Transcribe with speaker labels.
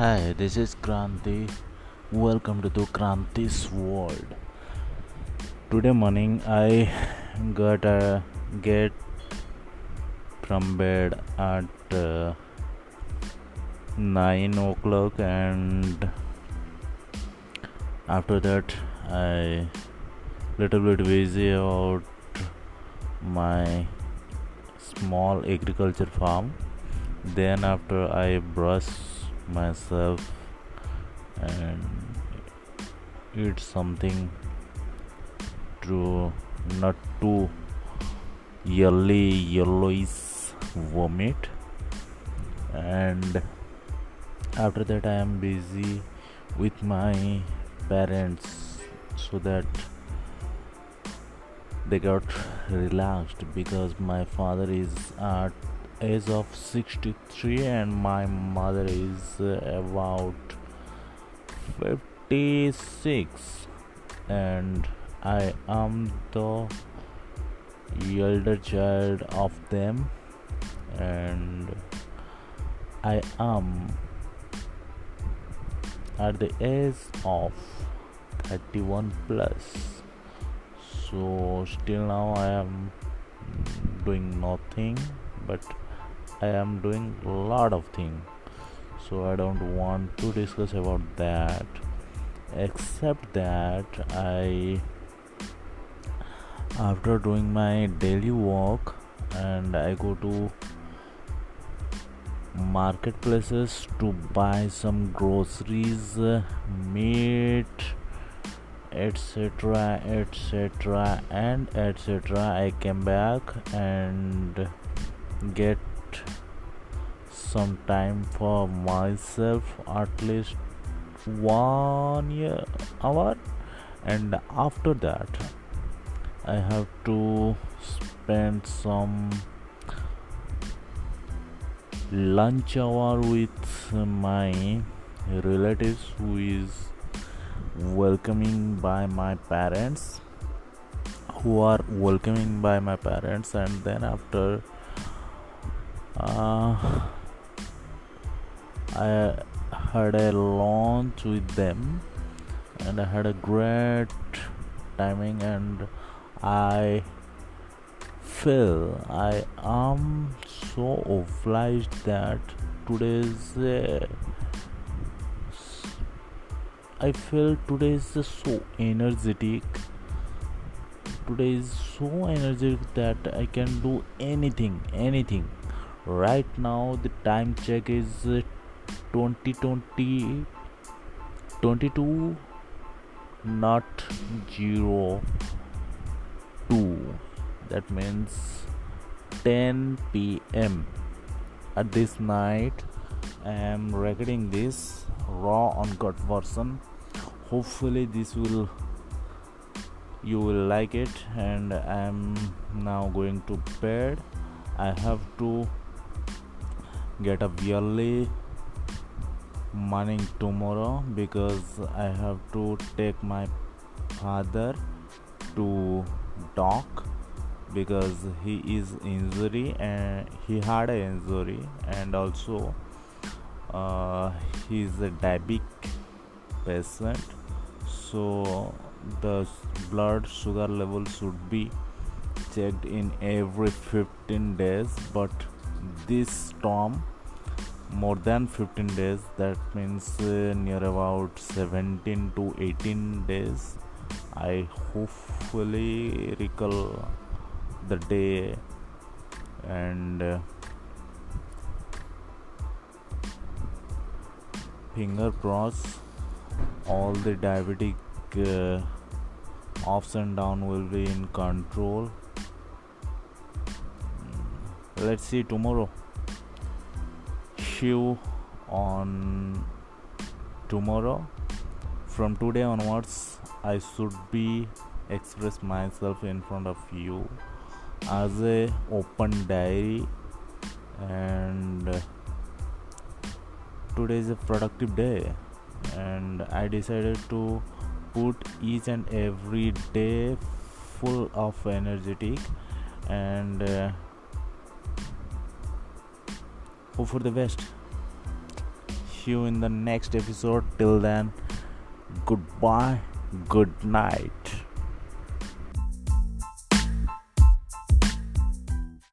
Speaker 1: Hi, this is Kranti. Welcome to the Kranti's world. Today morning I got a get from bed at uh, nine o'clock, and after that I little bit busy about my small agriculture farm. Then after I brush myself and eat something to not too yellowy yellowish vomit. And after that i am busy with my parents so that they got relaxed because my father is at age of 63 and my mother is uh, about 56 and i am the elder child of them. And i am at the age of 31 plus. So still now i am doing nothing but I am doing a lot of things so I don't want to discuss about that. Except that I after doing my daily walk and I go to marketplaces to buy some groceries meat etc etc and etc I came back and get some time for myself at least one year hour and after that i have to spend some lunch hour with my relatives who is welcoming by my parents who are welcoming by my parents. And then after uh, I had a launch with them and I had a great timing and I feel I am so obliged that today's uh, I feel today is so energetic today is so energetic that I can do anything anything right now the time check is uh, 2020 22 not 0 2 that means 10 pm at this night. I am recording this raw uncut version. Hopefully this will you will like it. And i am now going to bed. I have to get up early morning tomorrow because I have to take my father to doc because he is injury and he had an injury and also uh, he is a diabetic patient. So the blood sugar level should be checked in every 15 days but this storm more than 15 days that means uh, near about 17 to 18 days i hopefully recall the day and uh, finger cross all the diabetic uh, ups and down will be in control. Let's see tomorrow. You on tomorrow. From today onwards i should be express myself in front of you as a open diary. And today is a productive day. And i decided to put each and every day full of energetic. And uh, hope for the best. See you in the next episode. Till then goodbye good night